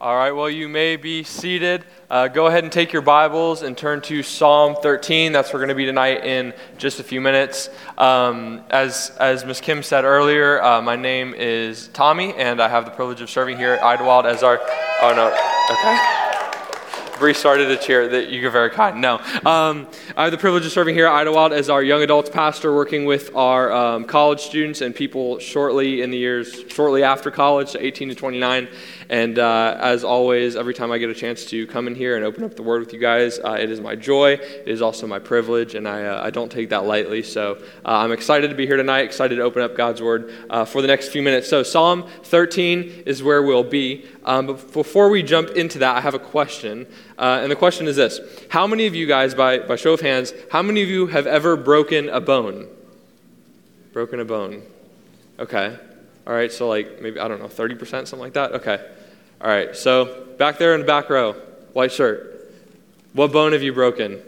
All right, well, you may be seated. Uh, go ahead and take your Bibles and turn to Psalm 13. That's where we're going to be tonight in just a few minutes. Um, as as Ms. Kim said earlier, uh, my name is Tommy, and I have the privilege of serving here at Idlewild as our. Oh, no. Okay. Bree started a chair that you're very kind. No. Um, I have the privilege of serving here at Idlewild as our young adults pastor, working with our um, college students and people shortly in the years, shortly after college, so 18 to 29. And uh, as always, every time I get a chance to come in here and open up the Word with you guys, uh, it is my joy. It is also my privilege, and I, uh, I don't take that lightly. So uh, I'm excited to be here tonight, excited to open up God's Word uh, for the next few minutes. So Psalm 13 is where we'll be. Um, but before we jump into that, I have a question. Uh, and the question is this How many of you guys, by, by show of hands, how many of you have ever broken a bone? Broken a bone. Okay. All right, so like maybe, I don't know, 30%, something like that? Okay. All right, so back there in the back row, white shirt. What bone have you broken?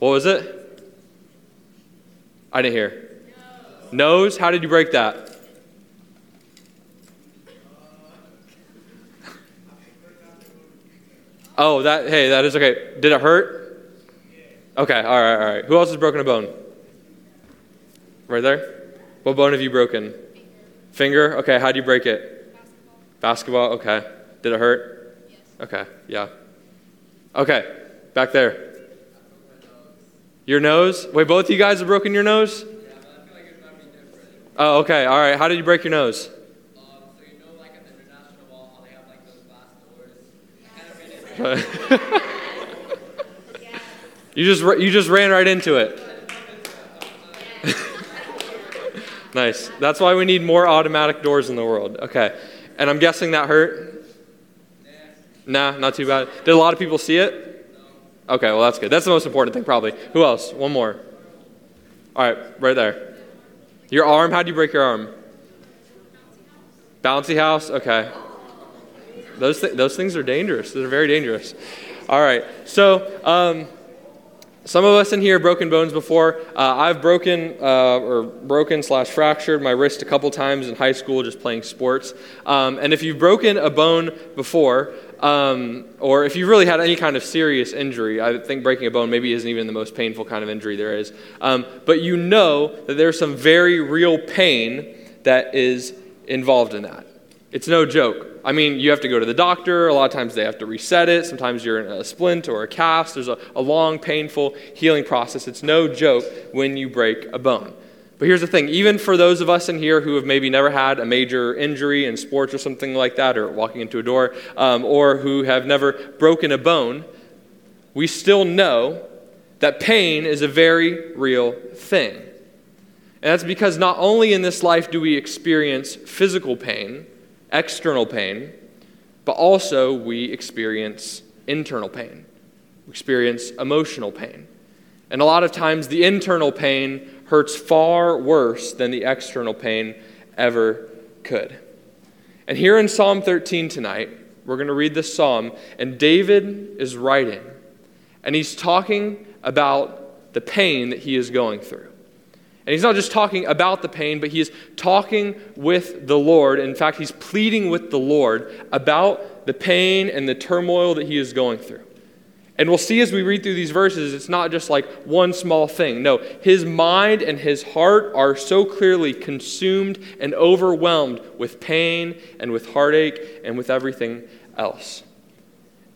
What was it? I didn't hear. Nose. Nose? How did you break that? Oh, that, hey, that is okay. Did it hurt? Okay, all right, all right. Who else has broken a bone? Right there? What bone have you broken? Finger? Okay, how'd you break it? Basketball? Okay. Did it hurt? Yes. Okay, yeah. Okay, back there. Your nose? Wait, both of you guys have broken your nose? Yeah, but I feel like it's going to be different. Oh, okay, all right. How did you break your nose? Um, so you know, like at the international wall, how they have like those glass doors? Kind of you just you just ran right into it. nice. That's why we need more automatic doors in the world. Okay. And I'm guessing that hurt? Nah, not too bad. Did a lot of people see it? Okay, well, that's good. That's the most important thing, probably. Who else? One more. All right, right there. Your arm? How'd you break your arm? Bouncy house? Okay. Those, th- those things are dangerous. They're very dangerous. All right, so. Um, some of us in here have broken bones before. Uh, I've broken uh, or broken slash fractured my wrist a couple times in high school just playing sports. Um, and if you've broken a bone before, um, or if you've really had any kind of serious injury, I think breaking a bone maybe isn't even the most painful kind of injury there is. Um, but you know that there's some very real pain that is involved in that. It's no joke. I mean, you have to go to the doctor. A lot of times they have to reset it. Sometimes you're in a splint or a cast. There's a, a long, painful healing process. It's no joke when you break a bone. But here's the thing even for those of us in here who have maybe never had a major injury in sports or something like that, or walking into a door, um, or who have never broken a bone, we still know that pain is a very real thing. And that's because not only in this life do we experience physical pain, external pain, but also we experience internal pain. We experience emotional pain. And a lot of times the internal pain hurts far worse than the external pain ever could. And here in Psalm 13 tonight, we're going to read this psalm, and David is writing, and he's talking about the pain that he is going through. And he's not just talking about the pain, but he is talking with the Lord. In fact, he's pleading with the Lord about the pain and the turmoil that he is going through. And we'll see as we read through these verses, it's not just like one small thing. No, his mind and his heart are so clearly consumed and overwhelmed with pain and with heartache and with everything else.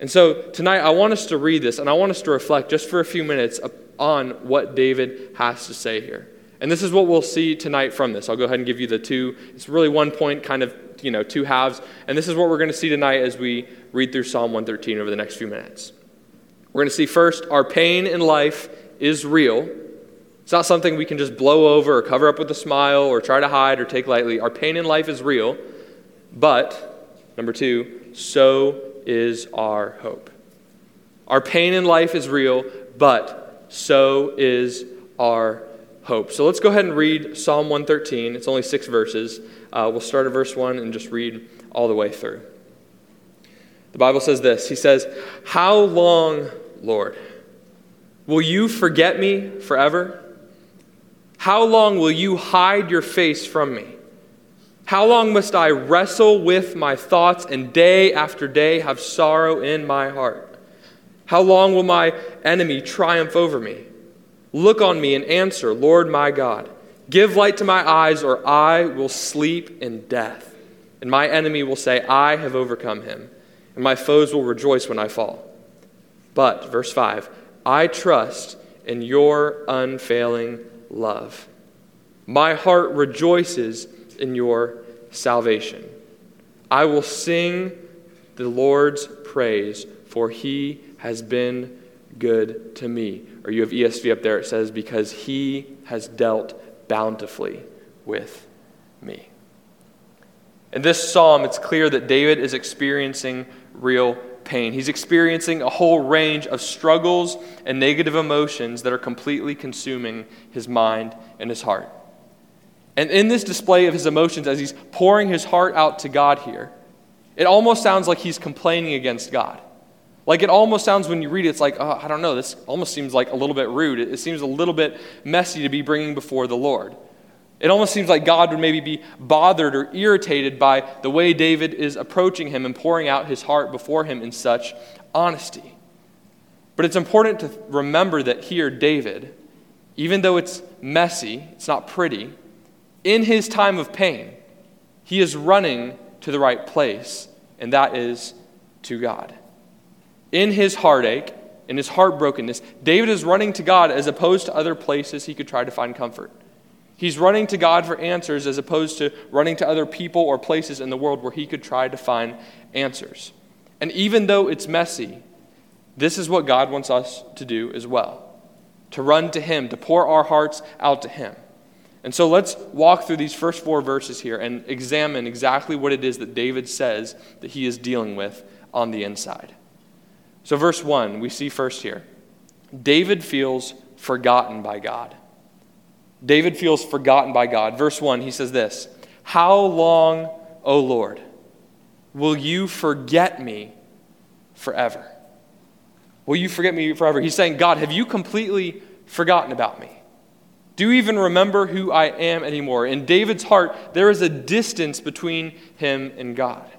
And so tonight, I want us to read this and I want us to reflect just for a few minutes on what David has to say here. And this is what we'll see tonight from this. I'll go ahead and give you the two. It's really one point, kind of, you know, two halves. And this is what we're going to see tonight as we read through Psalm 113 over the next few minutes. We're going to see first, our pain in life is real. It's not something we can just blow over or cover up with a smile or try to hide or take lightly. Our pain in life is real. But, number two, so is our hope. Our pain in life is real, but so is our hope. So let's go ahead and read Psalm 113. It's only six verses. Uh, we'll start at verse 1 and just read all the way through. The Bible says this He says, How long, Lord, will you forget me forever? How long will you hide your face from me? How long must I wrestle with my thoughts and day after day have sorrow in my heart? How long will my enemy triumph over me? Look on me and answer, Lord my God. Give light to my eyes, or I will sleep in death. And my enemy will say, I have overcome him, and my foes will rejoice when I fall. But, verse 5, I trust in your unfailing love. My heart rejoices in your salvation. I will sing the Lord's praise, for he has been good to me. Or you have ESV up there, it says, because he has dealt bountifully with me. In this psalm, it's clear that David is experiencing real pain. He's experiencing a whole range of struggles and negative emotions that are completely consuming his mind and his heart. And in this display of his emotions, as he's pouring his heart out to God here, it almost sounds like he's complaining against God. Like it almost sounds when you read it, it's like, oh, I don't know, this almost seems like a little bit rude. It, it seems a little bit messy to be bringing before the Lord. It almost seems like God would maybe be bothered or irritated by the way David is approaching him and pouring out his heart before him in such honesty. But it's important to remember that here, David, even though it's messy, it's not pretty, in his time of pain, he is running to the right place, and that is to God in his heartache, in his heartbrokenness, David is running to God as opposed to other places he could try to find comfort. He's running to God for answers as opposed to running to other people or places in the world where he could try to find answers. And even though it's messy, this is what God wants us to do as well to run to Him, to pour our hearts out to Him. And so let's walk through these first four verses here and examine exactly what it is that David says that he is dealing with on the inside. So, verse 1, we see first here David feels forgotten by God. David feels forgotten by God. Verse 1, he says this How long, O Lord, will you forget me forever? Will you forget me forever? He's saying, God, have you completely forgotten about me? Do you even remember who I am anymore? In David's heart, there is a distance between him and God.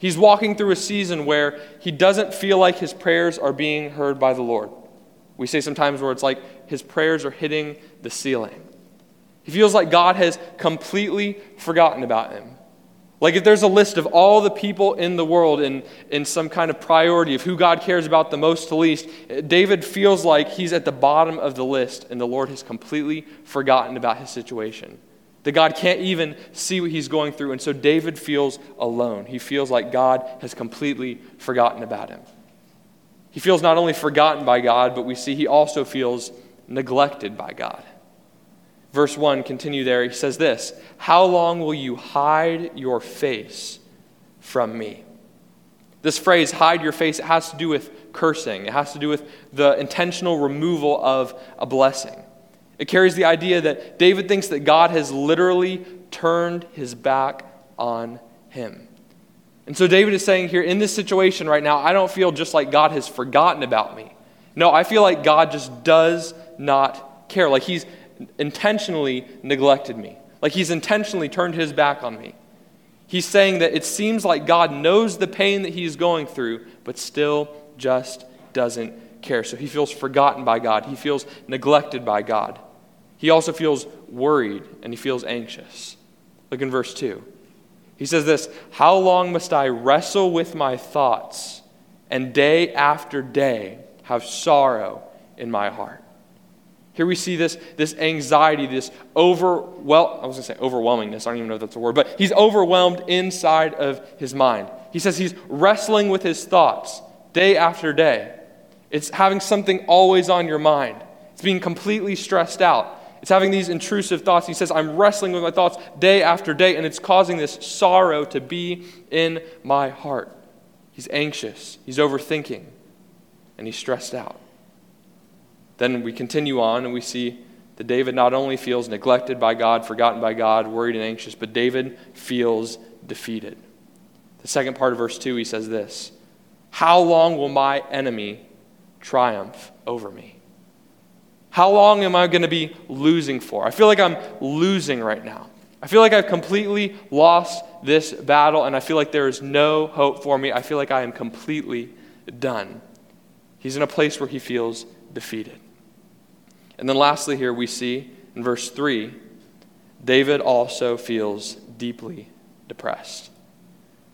He's walking through a season where he doesn't feel like his prayers are being heard by the Lord. We say sometimes where it's like his prayers are hitting the ceiling. He feels like God has completely forgotten about him. Like if there's a list of all the people in the world in, in some kind of priority of who God cares about the most to least, David feels like he's at the bottom of the list and the Lord has completely forgotten about his situation. That God can't even see what he's going through. And so David feels alone. He feels like God has completely forgotten about him. He feels not only forgotten by God, but we see he also feels neglected by God. Verse 1, continue there. He says this How long will you hide your face from me? This phrase, hide your face, it has to do with cursing. It has to do with the intentional removal of a blessing. It carries the idea that David thinks that God has literally turned his back on him. And so David is saying here, in this situation right now, I don't feel just like God has forgotten about me. No, I feel like God just does not care. Like he's intentionally neglected me. Like he's intentionally turned his back on me. He's saying that it seems like God knows the pain that he's going through, but still just doesn't care. So he feels forgotten by God, he feels neglected by God. He also feels worried and he feels anxious. Look in verse 2. He says this How long must I wrestle with my thoughts and day after day have sorrow in my heart? Here we see this, this anxiety, this over, well, I was going to say overwhelmingness. I don't even know if that's a word, but he's overwhelmed inside of his mind. He says he's wrestling with his thoughts day after day. It's having something always on your mind. It's being completely stressed out. It's having these intrusive thoughts. He says, I'm wrestling with my thoughts day after day, and it's causing this sorrow to be in my heart. He's anxious, he's overthinking, and he's stressed out. Then we continue on, and we see that David not only feels neglected by God, forgotten by God, worried and anxious, but David feels defeated. The second part of verse 2, he says this How long will my enemy triumph over me? How long am I going to be losing for? I feel like I'm losing right now. I feel like I've completely lost this battle, and I feel like there is no hope for me. I feel like I am completely done. He's in a place where he feels defeated. And then, lastly, here we see in verse 3 David also feels deeply depressed.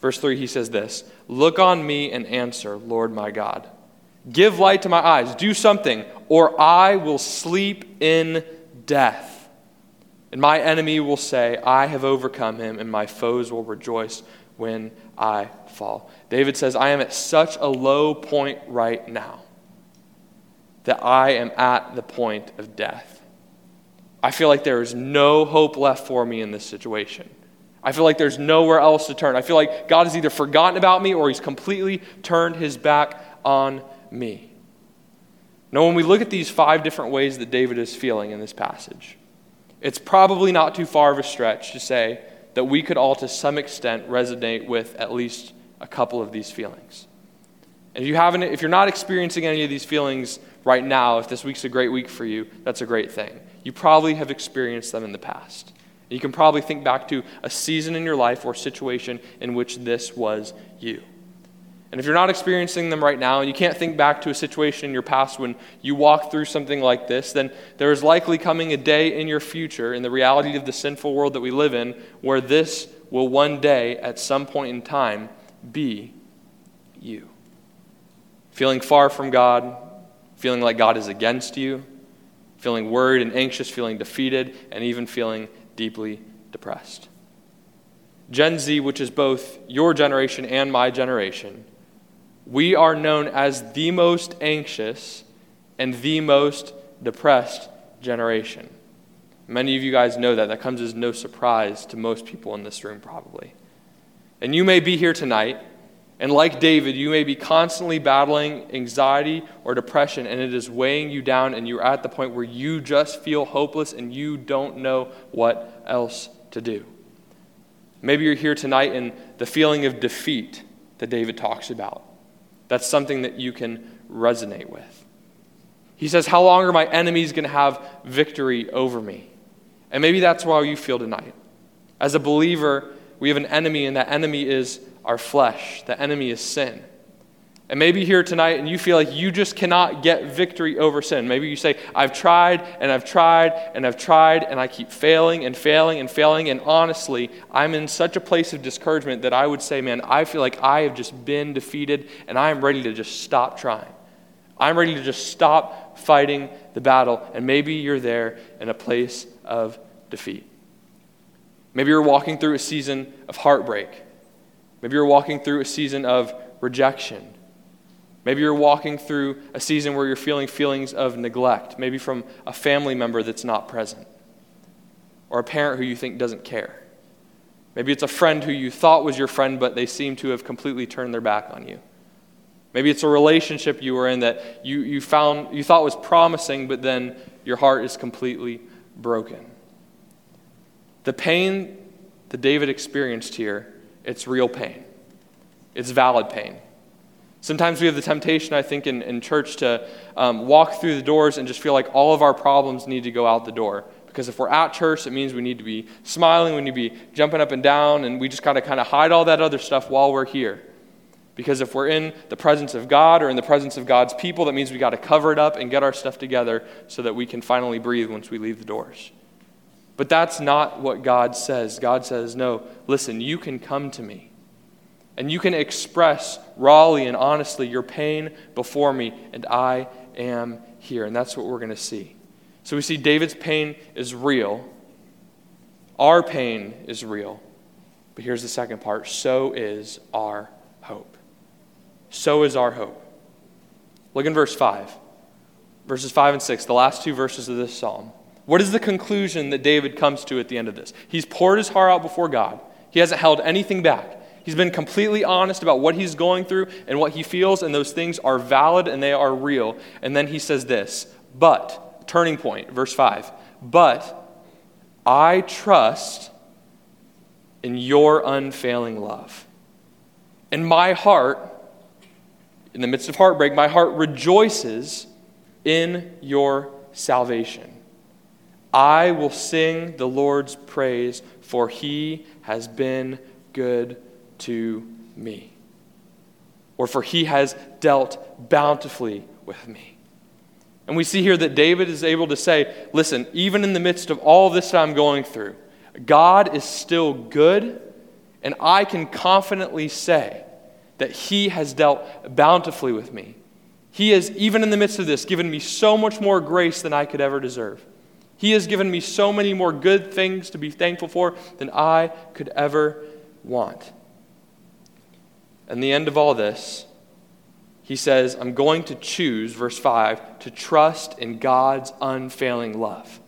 Verse 3, he says this Look on me and answer, Lord my God. Give light to my eyes. Do something, or I will sleep in death. And my enemy will say, I have overcome him, and my foes will rejoice when I fall. David says, I am at such a low point right now that I am at the point of death. I feel like there is no hope left for me in this situation. I feel like there's nowhere else to turn. I feel like God has either forgotten about me or he's completely turned his back on me. Now, when we look at these five different ways that David is feeling in this passage, it's probably not too far of a stretch to say that we could all, to some extent, resonate with at least a couple of these feelings. And if, you haven't, if you're not experiencing any of these feelings right now, if this week's a great week for you, that's a great thing. You probably have experienced them in the past. You can probably think back to a season in your life or situation in which this was you. And if you're not experiencing them right now, and you can't think back to a situation in your past when you walked through something like this, then there is likely coming a day in your future, in the reality of the sinful world that we live in, where this will one day, at some point in time, be you. Feeling far from God, feeling like God is against you, feeling worried and anxious, feeling defeated, and even feeling deeply depressed. Gen Z, which is both your generation and my generation, we are known as the most anxious and the most depressed generation. Many of you guys know that. That comes as no surprise to most people in this room, probably. And you may be here tonight, and like David, you may be constantly battling anxiety or depression, and it is weighing you down, and you're at the point where you just feel hopeless and you don't know what else to do. Maybe you're here tonight and the feeling of defeat that David talks about. That's something that you can resonate with. He says, How long are my enemies going to have victory over me? And maybe that's how you feel tonight. As a believer, we have an enemy, and that enemy is our flesh. The enemy is sin. And maybe here tonight and you feel like you just cannot get victory over sin. Maybe you say, I've tried and I've tried and I've tried and I keep failing and failing and failing. And honestly, I'm in such a place of discouragement that I would say, man, I feel like I have just been defeated and I am ready to just stop trying. I'm ready to just stop fighting the battle. And maybe you're there in a place of defeat. Maybe you're walking through a season of heartbreak. Maybe you're walking through a season of rejection. Maybe you're walking through a season where you're feeling feelings of neglect, maybe from a family member that's not present, or a parent who you think doesn't care. Maybe it's a friend who you thought was your friend, but they seem to have completely turned their back on you. Maybe it's a relationship you were in that you, you found you thought was promising, but then your heart is completely broken. The pain that David experienced here, it's real pain. It's valid pain. Sometimes we have the temptation, I think, in, in church to um, walk through the doors and just feel like all of our problems need to go out the door. Because if we're at church, it means we need to be smiling, we need to be jumping up and down, and we just got to kind of hide all that other stuff while we're here. Because if we're in the presence of God or in the presence of God's people, that means we got to cover it up and get our stuff together so that we can finally breathe once we leave the doors. But that's not what God says. God says, no, listen, you can come to me. And you can express rawly and honestly your pain before me, and I am here. And that's what we're going to see. So we see David's pain is real, our pain is real. But here's the second part so is our hope. So is our hope. Look in verse 5. Verses 5 and 6, the last two verses of this psalm. What is the conclusion that David comes to at the end of this? He's poured his heart out before God. He hasn't held anything back. He's been completely honest about what he's going through and what he feels, and those things are valid and they are real. And then he says this, but, turning point, verse 5, but I trust in your unfailing love. And my heart, in the midst of heartbreak, my heart rejoices in your salvation. I will sing the Lord's praise, for he has been good to me. Or for he has dealt bountifully with me. And we see here that David is able to say, listen, even in the midst of all this that I'm going through, God is still good, and I can confidently say that he has dealt bountifully with me. He has, even in the midst of this, given me so much more grace than I could ever deserve. He has given me so many more good things to be thankful for than I could ever want. And the end of all this, he says, I'm going to choose, verse 5, to trust in God's unfailing love.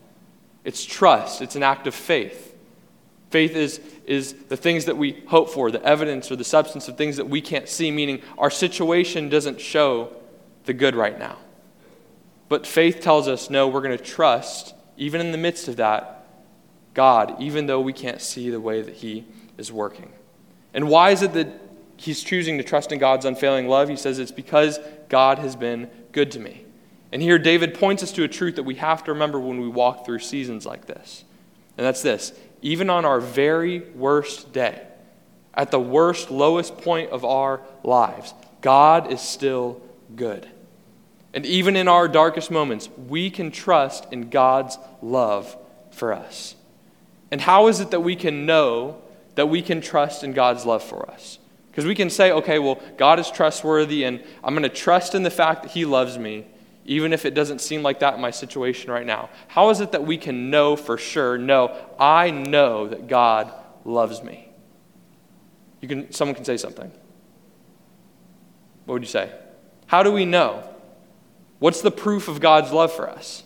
It's trust, it's an act of faith. Faith is, is the things that we hope for, the evidence or the substance of things that we can't see, meaning our situation doesn't show the good right now. But faith tells us, no, we're going to trust, even in the midst of that, God, even though we can't see the way that He is working. And why is it that He's choosing to trust in God's unfailing love? He says it's because God has been good to me. And here, David points us to a truth that we have to remember when we walk through seasons like this. And that's this even on our very worst day, at the worst, lowest point of our lives, God is still good. And even in our darkest moments, we can trust in God's love for us. And how is it that we can know that we can trust in God's love for us? Because we can say, okay, well, God is trustworthy, and I'm going to trust in the fact that He loves me even if it doesn't seem like that in my situation right now? How is it that we can know for sure, no, I know that God loves me? You can, someone can say something. What would you say? How do we know? What's the proof of God's love for us?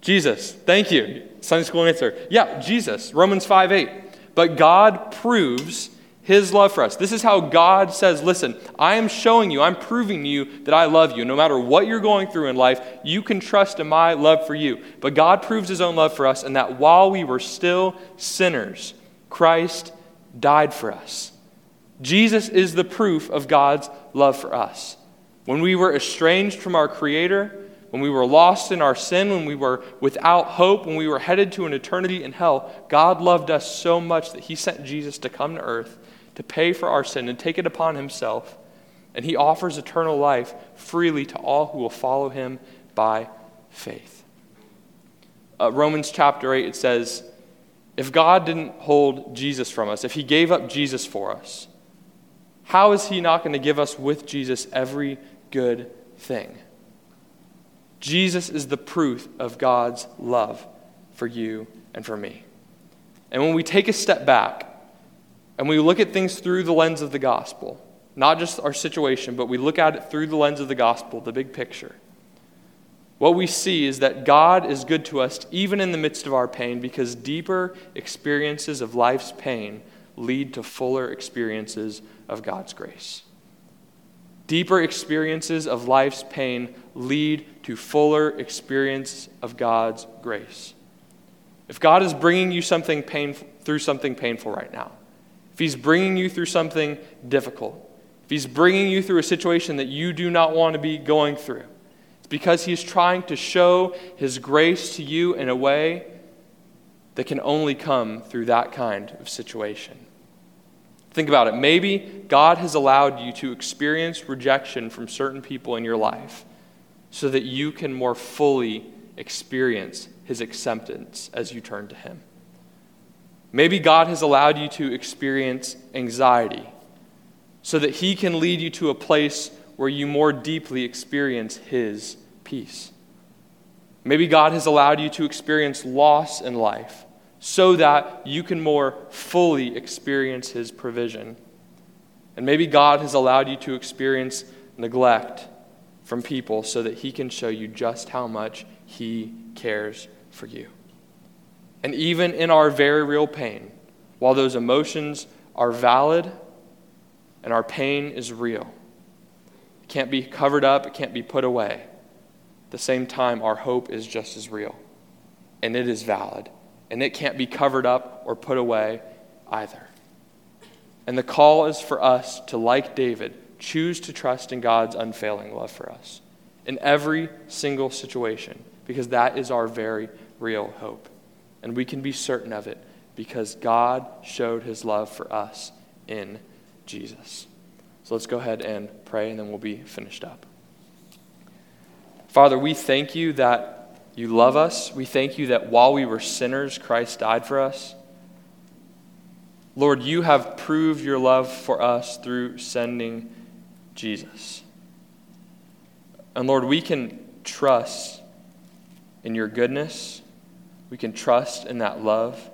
Jesus. Thank you. Sunday school answer. Yeah, Jesus. Romans 5 8. But God proves his love for us. This is how God says, Listen, I am showing you, I'm proving to you that I love you. No matter what you're going through in life, you can trust in my love for you. But God proves his own love for us, and that while we were still sinners, Christ died for us. Jesus is the proof of God's love for us. When we were estranged from our Creator, when we were lost in our sin, when we were without hope, when we were headed to an eternity in hell, God loved us so much that He sent Jesus to come to earth to pay for our sin and take it upon himself. And he offers eternal life freely to all who will follow him by faith. Uh, Romans chapter 8, it says, If God didn't hold Jesus from us, if he gave up Jesus for us, how is he not going to give us with Jesus every good thing? Jesus is the proof of God's love for you and for me. And when we take a step back and we look at things through the lens of the gospel, not just our situation, but we look at it through the lens of the gospel, the big picture. What we see is that God is good to us even in the midst of our pain because deeper experiences of life's pain lead to fuller experiences of God's grace. Deeper experiences of life's pain lead to fuller experience of God's grace. If God is bringing you something painful, through something painful right now, if He's bringing you through something difficult, if He's bringing you through a situation that you do not want to be going through, it's because He's trying to show His grace to you in a way that can only come through that kind of situation. Think about it. Maybe God has allowed you to experience rejection from certain people in your life so that you can more fully experience His acceptance as you turn to Him. Maybe God has allowed you to experience anxiety so that He can lead you to a place where you more deeply experience His peace. Maybe God has allowed you to experience loss in life so that you can more fully experience His provision. And maybe God has allowed you to experience neglect from people so that He can show you just how much He cares for you. And even in our very real pain, while those emotions are valid and our pain is real, it can't be covered up, it can't be put away. At the same time, our hope is just as real and it is valid and it can't be covered up or put away either. And the call is for us to, like David, choose to trust in God's unfailing love for us. in every single situation because that is our very real hope. And we can be certain of it because God showed his love for us in Jesus. So let's go ahead and pray and then we'll be finished up. Father, we thank you that you love us. We thank you that while we were sinners, Christ died for us. Lord, you have proved your love for us through sending Jesus. And Lord, we can trust in your goodness. We can trust in that love.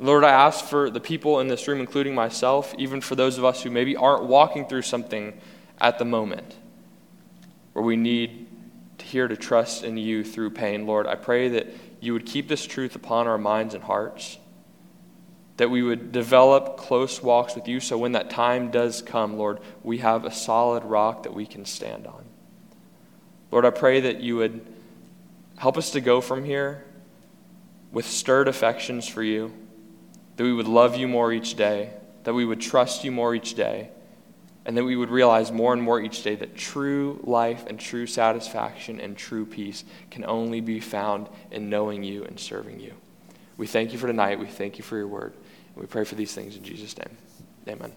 Lord, I ask for the people in this room, including myself, even for those of us who maybe aren't walking through something at the moment, where we need hear to trust in you through pain. Lord, I pray that you would keep this truth upon our minds and hearts, that we would develop close walks with you so when that time does come, Lord, we have a solid rock that we can stand on. Lord, I pray that you would help us to go from here with stirred affections for you that we would love you more each day, that we would trust you more each day, and that we would realize more and more each day that true life and true satisfaction and true peace can only be found in knowing you and serving you. We thank you for tonight. We thank you for your word. And we pray for these things in Jesus' name. Amen.